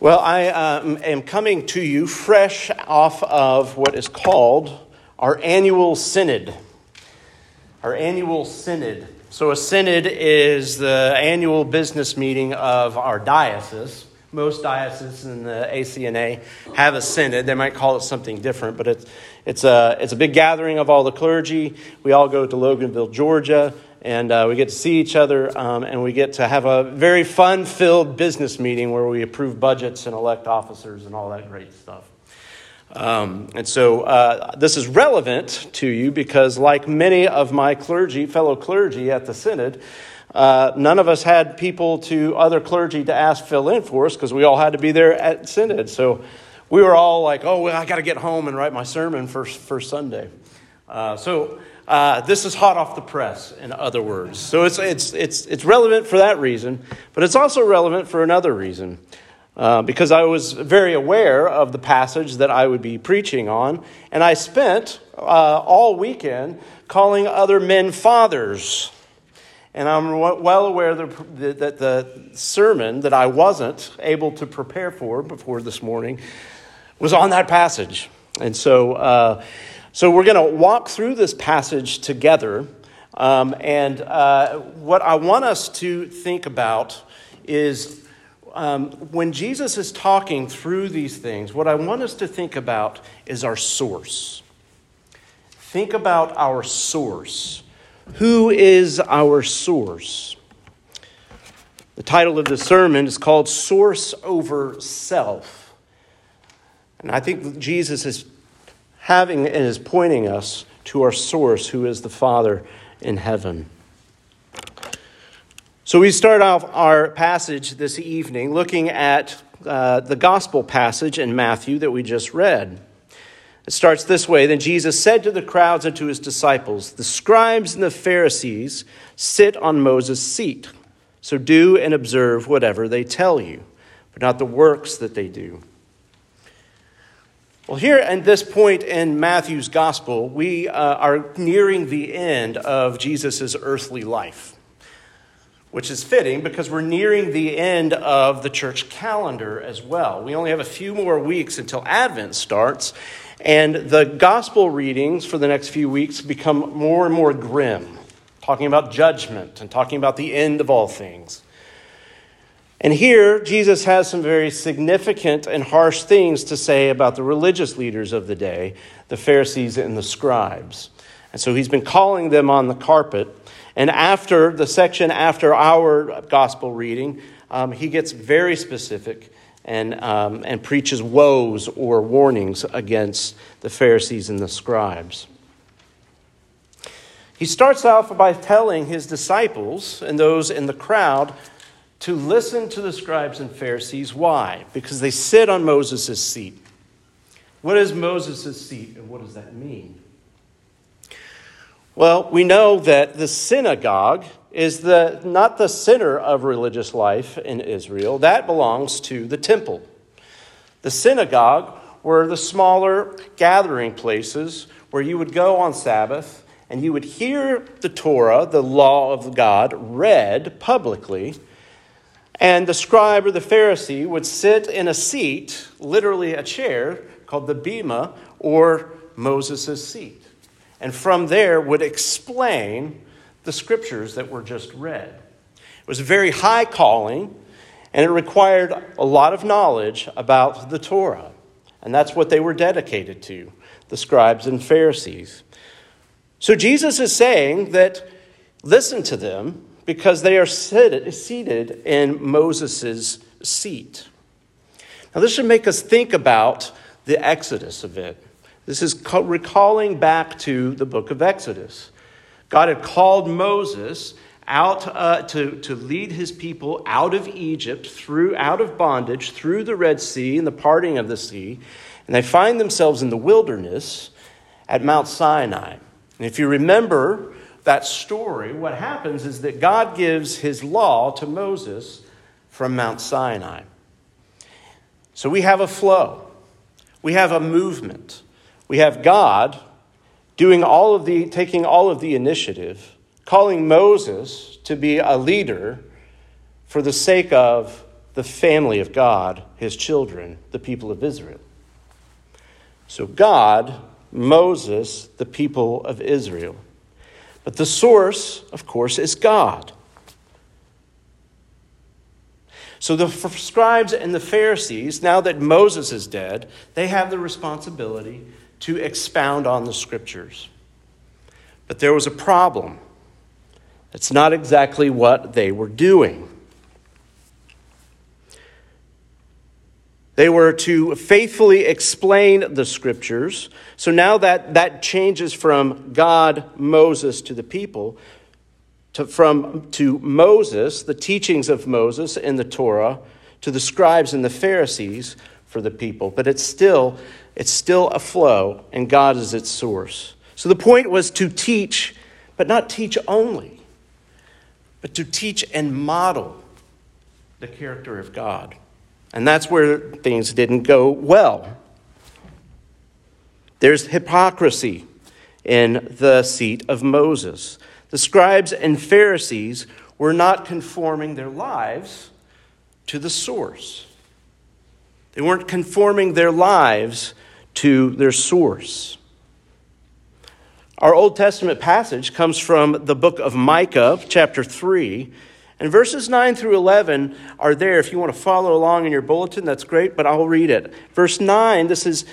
Well, I um, am coming to you fresh off of what is called our annual synod. Our annual synod. So, a synod is the annual business meeting of our diocese. Most dioceses in the ACNA have a synod. They might call it something different, but it's, it's, a, it's a big gathering of all the clergy. We all go to Loganville, Georgia and uh, we get to see each other, um, and we get to have a very fun filled business meeting where we approve budgets and elect officers and all that great stuff. Um, and so uh, this is relevant to you because, like many of my clergy, fellow clergy at the Synod, uh, none of us had people to other clergy to ask fill in for us because we all had to be there at Synod. So we were all like, oh, well, I got to get home and write my sermon for, for Sunday. Uh, so uh, this is hot off the press, in other words. So it's, it's, it's, it's relevant for that reason, but it's also relevant for another reason. Uh, because I was very aware of the passage that I would be preaching on, and I spent uh, all weekend calling other men fathers. And I'm well aware that the sermon that I wasn't able to prepare for before this morning was on that passage. And so, uh, so we're going to walk through this passage together. Um, and uh, what I want us to think about is um, when Jesus is talking through these things, what I want us to think about is our source. Think about our source. Who is our source? The title of the sermon is called Source Over Self. And I think Jesus is having and is pointing us to our source, who is the Father in heaven. So we start off our passage this evening looking at uh, the gospel passage in Matthew that we just read. It starts this way Then Jesus said to the crowds and to his disciples, The scribes and the Pharisees sit on Moses' seat. So do and observe whatever they tell you, but not the works that they do well, here at this point in Matthew's gospel, we uh, are nearing the end of Jesus' earthly life, which is fitting because we're nearing the end of the church calendar as well. We only have a few more weeks until Advent starts, and the gospel readings for the next few weeks become more and more grim, talking about judgment and talking about the end of all things. And here, Jesus has some very significant and harsh things to say about the religious leaders of the day, the Pharisees and the scribes. And so he's been calling them on the carpet. And after the section after our gospel reading, um, he gets very specific and, um, and preaches woes or warnings against the Pharisees and the scribes. He starts off by telling his disciples and those in the crowd to listen to the scribes and Pharisees. Why? Because they sit on Moses' seat. What is Moses' seat and what does that mean? Well, we know that the synagogue is the, not the center of religious life in Israel, that belongs to the temple. The synagogue were the smaller gathering places where you would go on Sabbath and you would hear the Torah, the law of God, read publicly and the scribe or the Pharisee would sit in a seat, literally a chair, called the bema or Moses' seat. And from there would explain the scriptures that were just read. It was a very high calling, and it required a lot of knowledge about the Torah. And that's what they were dedicated to, the scribes and Pharisees. So Jesus is saying that listen to them because they are seated in Moses' seat. Now, this should make us think about the Exodus bit. This is recalling back to the book of Exodus. God had called Moses out uh, to, to lead his people out of Egypt, through out of bondage, through the Red Sea and the parting of the sea, and they find themselves in the wilderness at Mount Sinai. And if you remember, that story, what happens is that God gives his law to Moses from Mount Sinai. So we have a flow, we have a movement. We have God doing all of the, taking all of the initiative, calling Moses to be a leader for the sake of the family of God, his children, the people of Israel. So God, Moses, the people of Israel. But the source, of course, is God. So the scribes and the Pharisees, now that Moses is dead, they have the responsibility to expound on the scriptures. But there was a problem. It's not exactly what they were doing. They were to faithfully explain the scriptures. So now that that changes from God, Moses to the people, to, from to Moses, the teachings of Moses in the Torah, to the scribes and the Pharisees for the people. But it's still it's still a flow, and God is its source. So the point was to teach, but not teach only, but to teach and model the character of God. And that's where things didn't go well. There's hypocrisy in the seat of Moses. The scribes and Pharisees were not conforming their lives to the source. They weren't conforming their lives to their source. Our Old Testament passage comes from the book of Micah, chapter 3, and verses 9 through 11 are there. If you want to follow along in your bulletin, that's great, but I'll read it. Verse 9, this is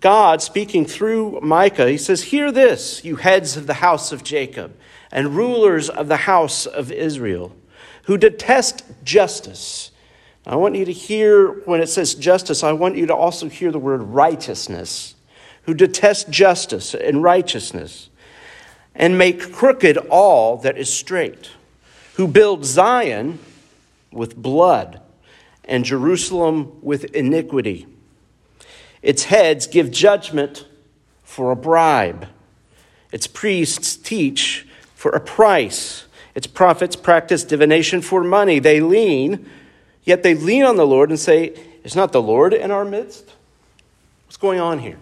God speaking through Micah. He says, Hear this, you heads of the house of Jacob, and rulers of the house of Israel, who detest justice. I want you to hear when it says justice, I want you to also hear the word righteousness, who detest justice and righteousness, and make crooked all that is straight who build Zion with blood and Jerusalem with iniquity. Its heads give judgment for a bribe. Its priests teach for a price. Its prophets practice divination for money. They lean, yet they lean on the Lord and say, Is not the Lord in our midst? What's going on here?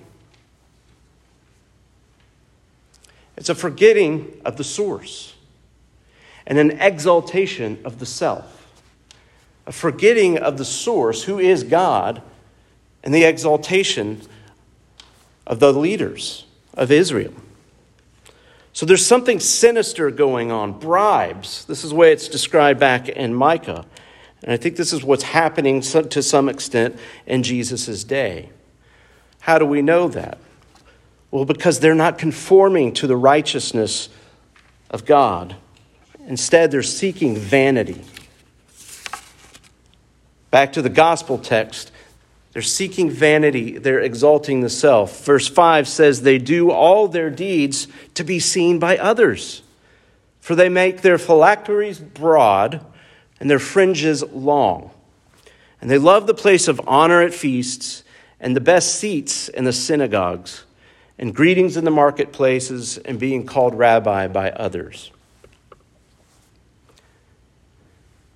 It's a forgetting of the source and an exaltation of the self, a forgetting of the source, who is God, and the exaltation of the leaders of Israel. So there's something sinister going on, bribes. This is the way it's described back in Micah. And I think this is what's happening to some extent in Jesus' day. How do we know that? Well, because they're not conforming to the righteousness of God. Instead, they're seeking vanity. Back to the gospel text, they're seeking vanity, they're exalting the self. Verse 5 says, They do all their deeds to be seen by others, for they make their phylacteries broad and their fringes long. And they love the place of honor at feasts and the best seats in the synagogues, and greetings in the marketplaces, and being called rabbi by others.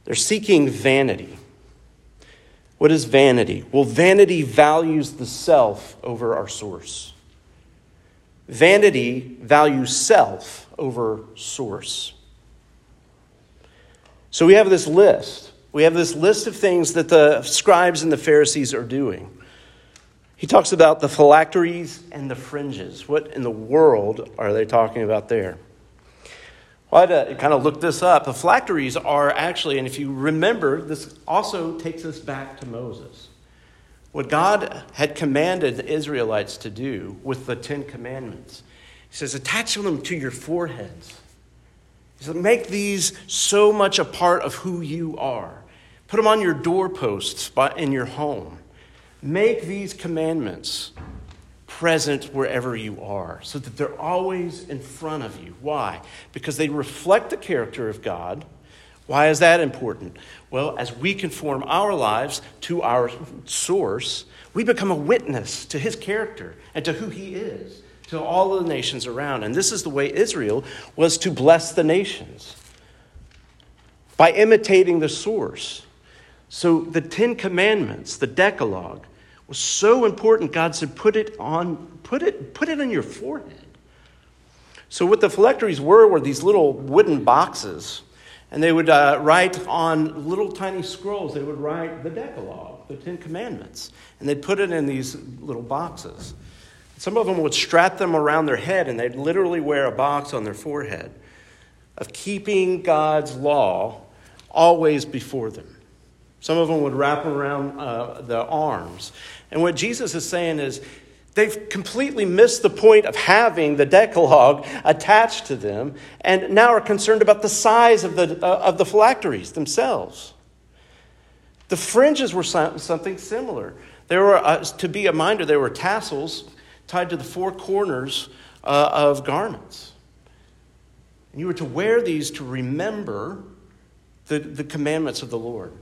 They're seeking vanity. What is vanity? Well, vanity values the self over our source. Vanity values self over source. So we have this list. We have this list of things that the scribes and the Pharisees are doing. He talks about the phylacteries and the fringes. What in the world are they talking about there? I had to kind of look this up. The phylacteries are actually, and if you remember, this also takes us back to Moses. What God had commanded the Israelites to do with the Ten Commandments. He says, attach them to your foreheads. He said, make these so much a part of who you are. Put them on your doorposts in your home. Make these commandments present wherever you are, so that they're always in front of you. Why? Because they reflect the character of God. Why is that important? Well, as we conform our lives to our source, we become a witness to his character and to who he is to all of the nations around. And this is the way Israel was to bless the nations by imitating the source. So the Ten Commandments, the Decalogue, was so important, God said, put it on, put it, put it on your forehead. So what the phylacteries were were these little wooden boxes. And they would uh, write on little tiny scrolls, they would write the Decalogue, the Ten Commandments, and they'd put it in these little boxes. Some of them would strap them around their head, and they'd literally wear a box on their forehead of keeping God's law always before them. Some of them would wrap them around uh, the arms. And what Jesus is saying is, They've completely missed the point of having the Decalogue attached to them and now are concerned about the size of the, uh, of the phylacteries themselves. The fringes were something similar. There were, uh, to be a minder, there were tassels tied to the four corners uh, of garments. And you were to wear these to remember the, the commandments of the Lord.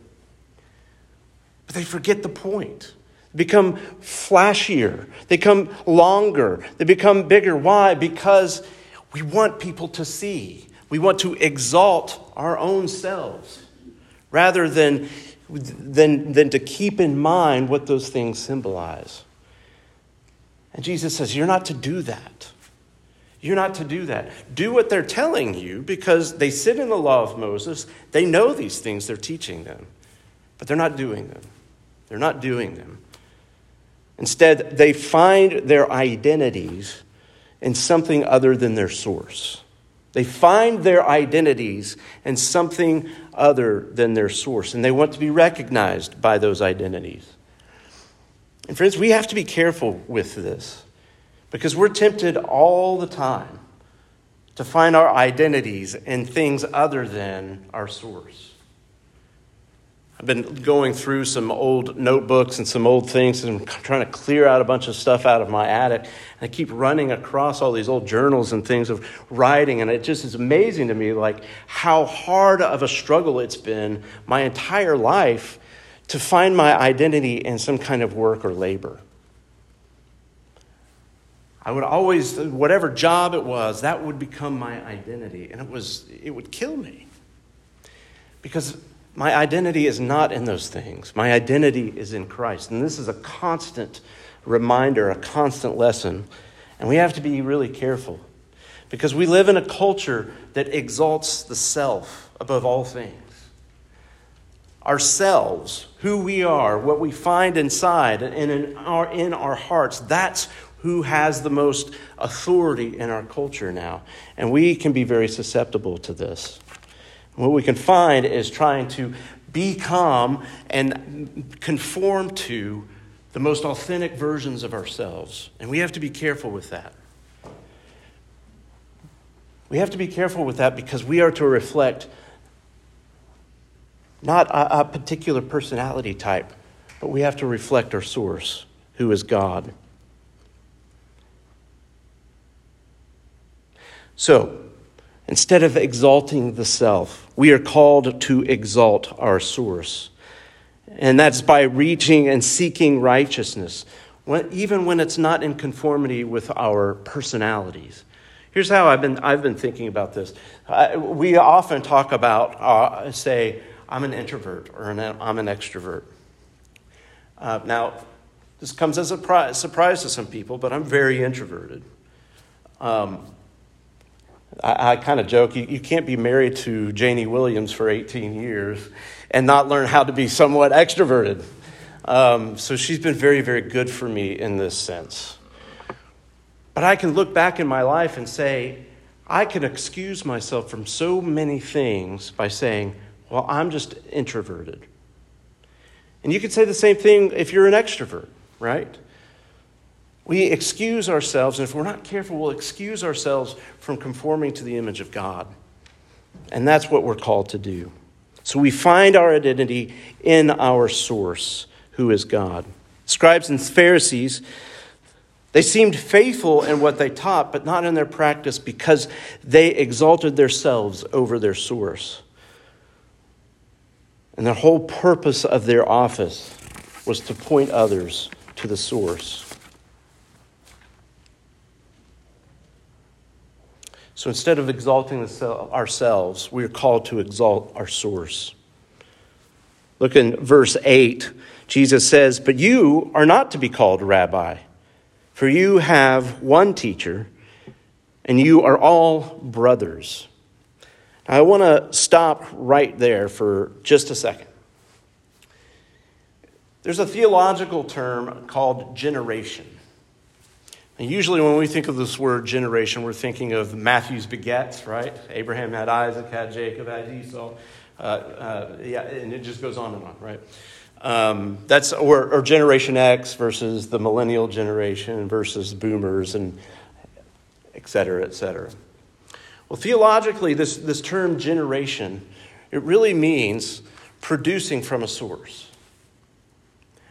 But they forget the point They become flashier, they become longer, they become bigger. Why? Because we want people to see. We want to exalt our own selves rather than, than, than to keep in mind what those things symbolize. And Jesus says, You're not to do that. You're not to do that. Do what they're telling you because they sit in the law of Moses. They know these things they're teaching them, but they're not doing them. They're not doing them. Instead, they find their identities in something other than their source. They find their identities in something other than their source, and they want to be recognized by those identities. And, friends, we have to be careful with this because we're tempted all the time to find our identities in things other than our source. I've been going through some old notebooks and some old things and I'm trying to clear out a bunch of stuff out of my attic. And I keep running across all these old journals and things of writing, and it just is amazing to me like how hard of a struggle it's been my entire life to find my identity in some kind of work or labor. I would always, whatever job it was, that would become my identity. And it was, it would kill me. Because my identity is not in those things. My identity is in Christ. And this is a constant reminder, a constant lesson. And we have to be really careful because we live in a culture that exalts the self above all things. Ourselves, who we are, what we find inside and in our, in our hearts, that's who has the most authority in our culture now. And we can be very susceptible to this. What we can find is trying to become and conform to the most authentic versions of ourselves. And we have to be careful with that. We have to be careful with that because we are to reflect not a, a particular personality type, but we have to reflect our source, who is God. So, Instead of exalting the self, we are called to exalt our source. And that's by reaching and seeking righteousness, even when it's not in conformity with our personalities. Here's how I've been, I've been thinking about this. We often talk about, uh, say, I'm an introvert or an, I'm an extrovert. Uh, now, this comes as a surprise to some people, but I'm very introverted. Um, I, I kind of joke, you, you can't be married to Janie Williams for 18 years and not learn how to be somewhat extroverted. Um, so she's been very, very good for me in this sense. But I can look back in my life and say, I can excuse myself from so many things by saying, well, I'm just introverted. And you could say the same thing if you're an extrovert, right? We excuse ourselves, and if we're not careful, we'll excuse ourselves from conforming to the image of God. And that's what we're called to do. So we find our identity in our source, who is God. Scribes and Pharisees, they seemed faithful in what they taught, but not in their practice because they exalted themselves over their source. And the whole purpose of their office was to point others to the source. So instead of exalting ourselves, we are called to exalt our source. Look in verse 8. Jesus says, But you are not to be called rabbi, for you have one teacher, and you are all brothers. I want to stop right there for just a second. There's a theological term called generation. And usually, when we think of this word generation, we're thinking of Matthew's begets, right? Abraham had Isaac, had Jacob, had Esau. Uh, uh, yeah, and it just goes on and on, right? Um, that's or, or, Generation X versus the millennial generation versus boomers and et cetera, et cetera. Well, theologically, this, this term generation, it really means producing from a source.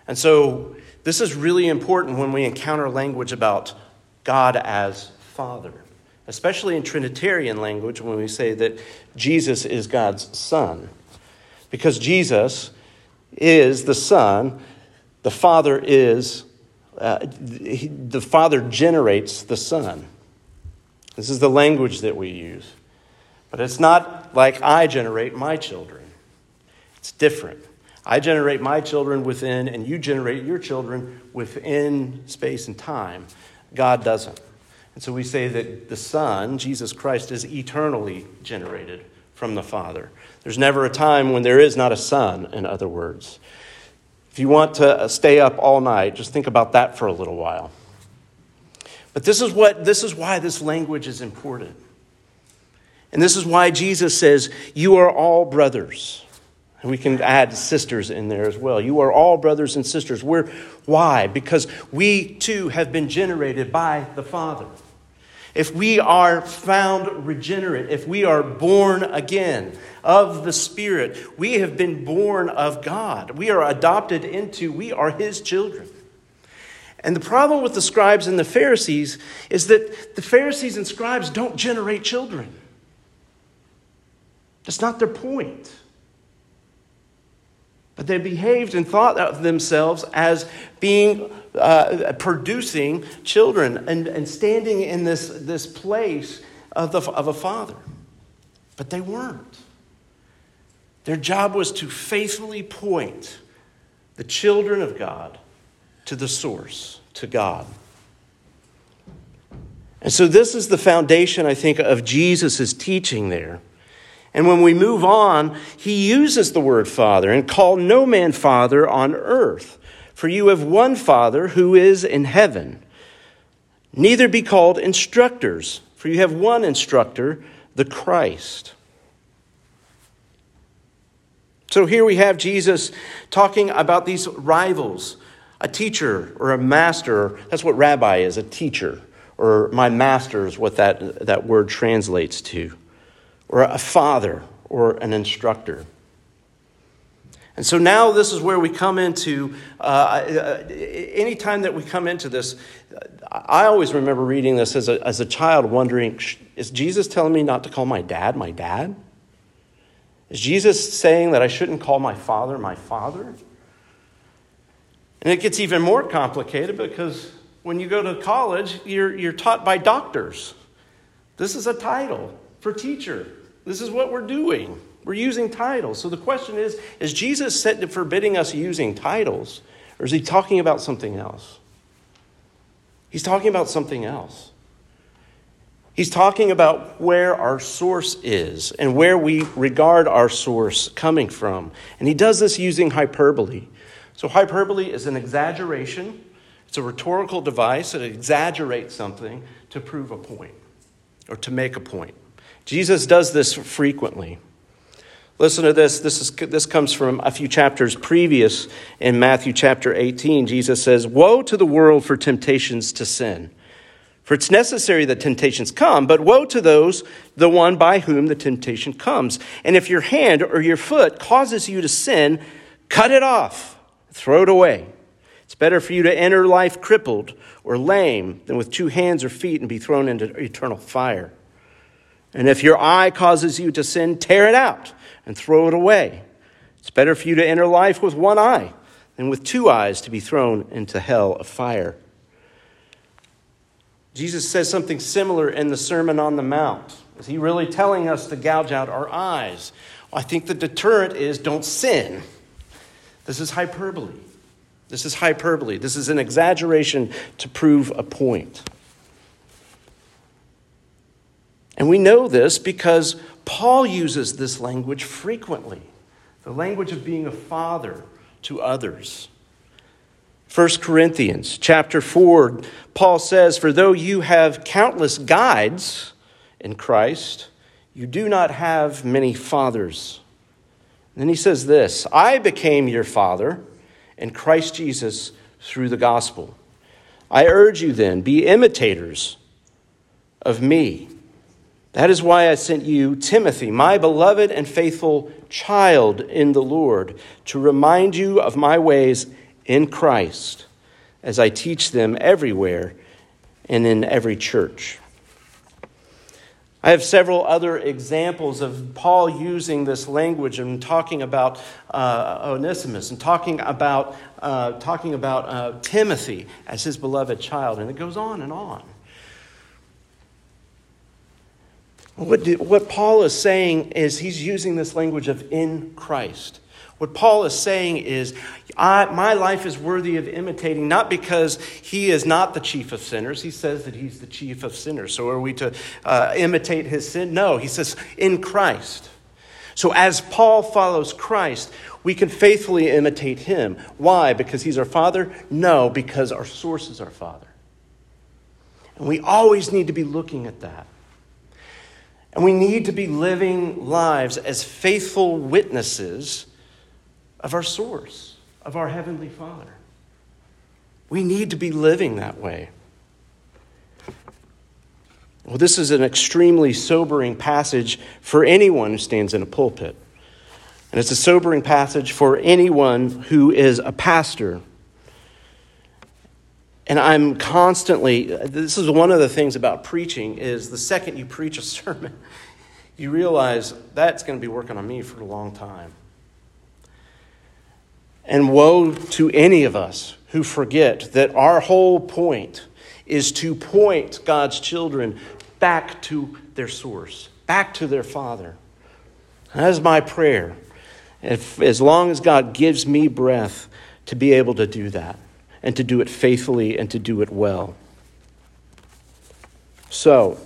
And so this is really important when we encounter language about God as Father, especially in Trinitarian language when we say that Jesus is God's Son. Because Jesus is the Son, the Father is, uh, the Father generates the Son. This is the language that we use. But it's not like I generate my children, it's different. I generate my children within, and you generate your children within space and time. God doesn't. And so we say that the Son, Jesus Christ, is eternally generated from the Father. There's never a time when there is not a Son, in other words. If you want to uh, stay up all night, just think about that for a little while. But this is what this is why this language is important. And this is why Jesus says, "You are all brothers." We can add sisters in there as well. You are all brothers and sisters. We're, why? Because we too have been generated by the Father. If we are found regenerate, if we are born again of the Spirit, we have been born of God. We are adopted into, we are His children. And the problem with the scribes and the Pharisees is that the Pharisees and scribes don't generate children. That's not their point. But they behaved and thought of themselves as being uh, producing children and, and standing in this, this place of, the, of a father. But they weren't. Their job was to faithfully point the children of God to the source, to God. And so, this is the foundation, I think, of Jesus' teaching there. And when we move on, he uses the word Father and call no man Father on earth, for you have one Father who is in heaven. Neither be called instructors, for you have one instructor, the Christ. So here we have Jesus talking about these rivals a teacher or a master. That's what rabbi is, a teacher. Or my master is what that, that word translates to. Or a father or an instructor. And so now this is where we come into, uh, uh, anytime that we come into this, I always remember reading this as a, as a child wondering, is Jesus telling me not to call my dad my dad? Is Jesus saying that I shouldn't call my father my father? And it gets even more complicated because when you go to college, you're, you're taught by doctors. This is a title for teacher. This is what we're doing. We're using titles. So the question is is Jesus set to forbidding us using titles, or is he talking about something else? He's talking about something else. He's talking about where our source is and where we regard our source coming from. And he does this using hyperbole. So, hyperbole is an exaggeration, it's a rhetorical device that exaggerates something to prove a point or to make a point. Jesus does this frequently. Listen to this. This, is, this comes from a few chapters previous in Matthew chapter 18. Jesus says, Woe to the world for temptations to sin. For it's necessary that temptations come, but woe to those, the one by whom the temptation comes. And if your hand or your foot causes you to sin, cut it off, throw it away. It's better for you to enter life crippled or lame than with two hands or feet and be thrown into eternal fire. And if your eye causes you to sin, tear it out and throw it away. It's better for you to enter life with one eye than with two eyes to be thrown into hell of fire. Jesus says something similar in the Sermon on the Mount. Is he really telling us to gouge out our eyes? Well, I think the deterrent is don't sin. This is hyperbole. This is hyperbole. This is an exaggeration to prove a point. And we know this because Paul uses this language frequently the language of being a father to others. 1 Corinthians chapter 4, Paul says, For though you have countless guides in Christ, you do not have many fathers. And then he says this I became your father in Christ Jesus through the gospel. I urge you then, be imitators of me. That is why I sent you Timothy, my beloved and faithful child in the Lord, to remind you of my ways in Christ as I teach them everywhere and in every church. I have several other examples of Paul using this language and talking about uh, Onesimus and talking about, uh, talking about uh, Timothy as his beloved child, and it goes on and on. What, what Paul is saying is he's using this language of in Christ. What Paul is saying is, I, my life is worthy of imitating, not because he is not the chief of sinners. He says that he's the chief of sinners. So are we to uh, imitate his sin? No, he says, in Christ. So as Paul follows Christ, we can faithfully imitate him. Why? Because he's our Father? No, because our source is our Father. And we always need to be looking at that. And we need to be living lives as faithful witnesses of our source, of our Heavenly Father. We need to be living that way. Well, this is an extremely sobering passage for anyone who stands in a pulpit. And it's a sobering passage for anyone who is a pastor. And I'm constantly, this is one of the things about preaching, is the second you preach a sermon, you realize that's going to be working on me for a long time. And woe to any of us who forget that our whole point is to point God's children back to their source, back to their Father. that is my prayer. If, as long as God gives me breath to be able to do that and to do it faithfully and to do it well. So,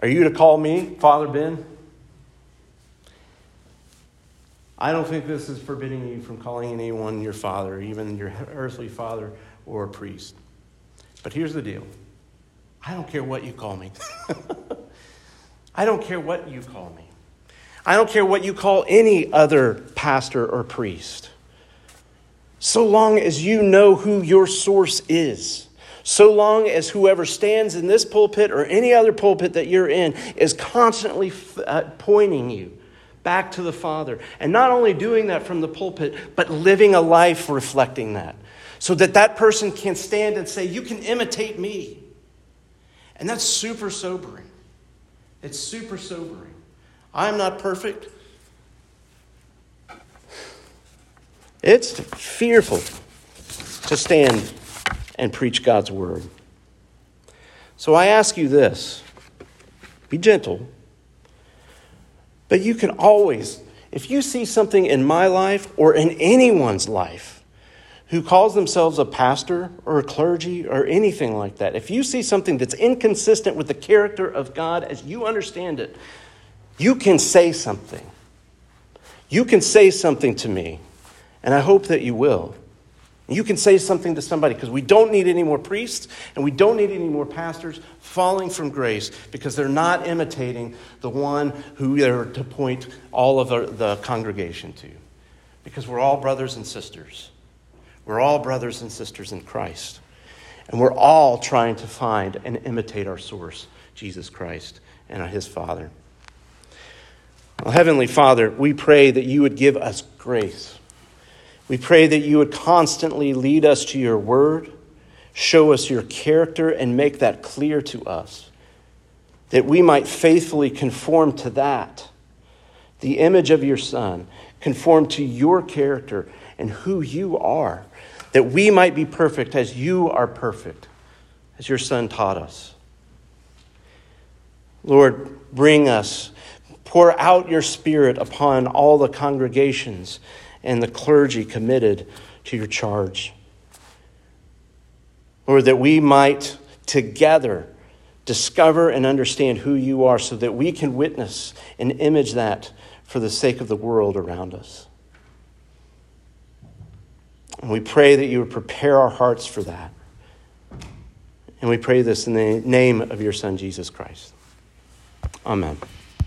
are you to call me Father Ben? I don't think this is forbidding you from calling anyone your father, even your earthly father or a priest. But here's the deal I don't care what you call me. I don't care what you call me. I don't care what you call any other pastor or priest. So long as you know who your source is, so long as whoever stands in this pulpit or any other pulpit that you're in is constantly uh, pointing you back to the Father. And not only doing that from the pulpit, but living a life reflecting that. So that that person can stand and say, You can imitate me. And that's super sobering. It's super sobering. I'm not perfect. It's fearful to stand and preach God's word. So I ask you this be gentle but you can always, if you see something in my life or in anyone's life who calls themselves a pastor or a clergy or anything like that, if you see something that's inconsistent with the character of God as you understand it, you can say something. You can say something to me, and I hope that you will. You can say something to somebody because we don't need any more priests and we don't need any more pastors falling from grace because they're not imitating the one who they're to point all of the, congregation to. Because we're all brothers and sisters. We're all brothers and sisters in Christ. And we're all trying to find and imitate our source, Jesus Christ and his Father. Well, Heavenly Father, we pray that you would give us grace we pray that you would constantly lead us to your word, show us your character, and make that clear to us, that we might faithfully conform to that, the image of your Son, conform to your character and who you are, that we might be perfect as you are perfect, as your Son taught us. Lord, bring us, pour out your Spirit upon all the congregations and the clergy committed to your charge. Lord, that we might together discover and understand who you are so that we can witness and image that for the sake of the world around us. And we pray that you would prepare our hearts for that. And we pray this in the name of your Son, Jesus Christ. Amen.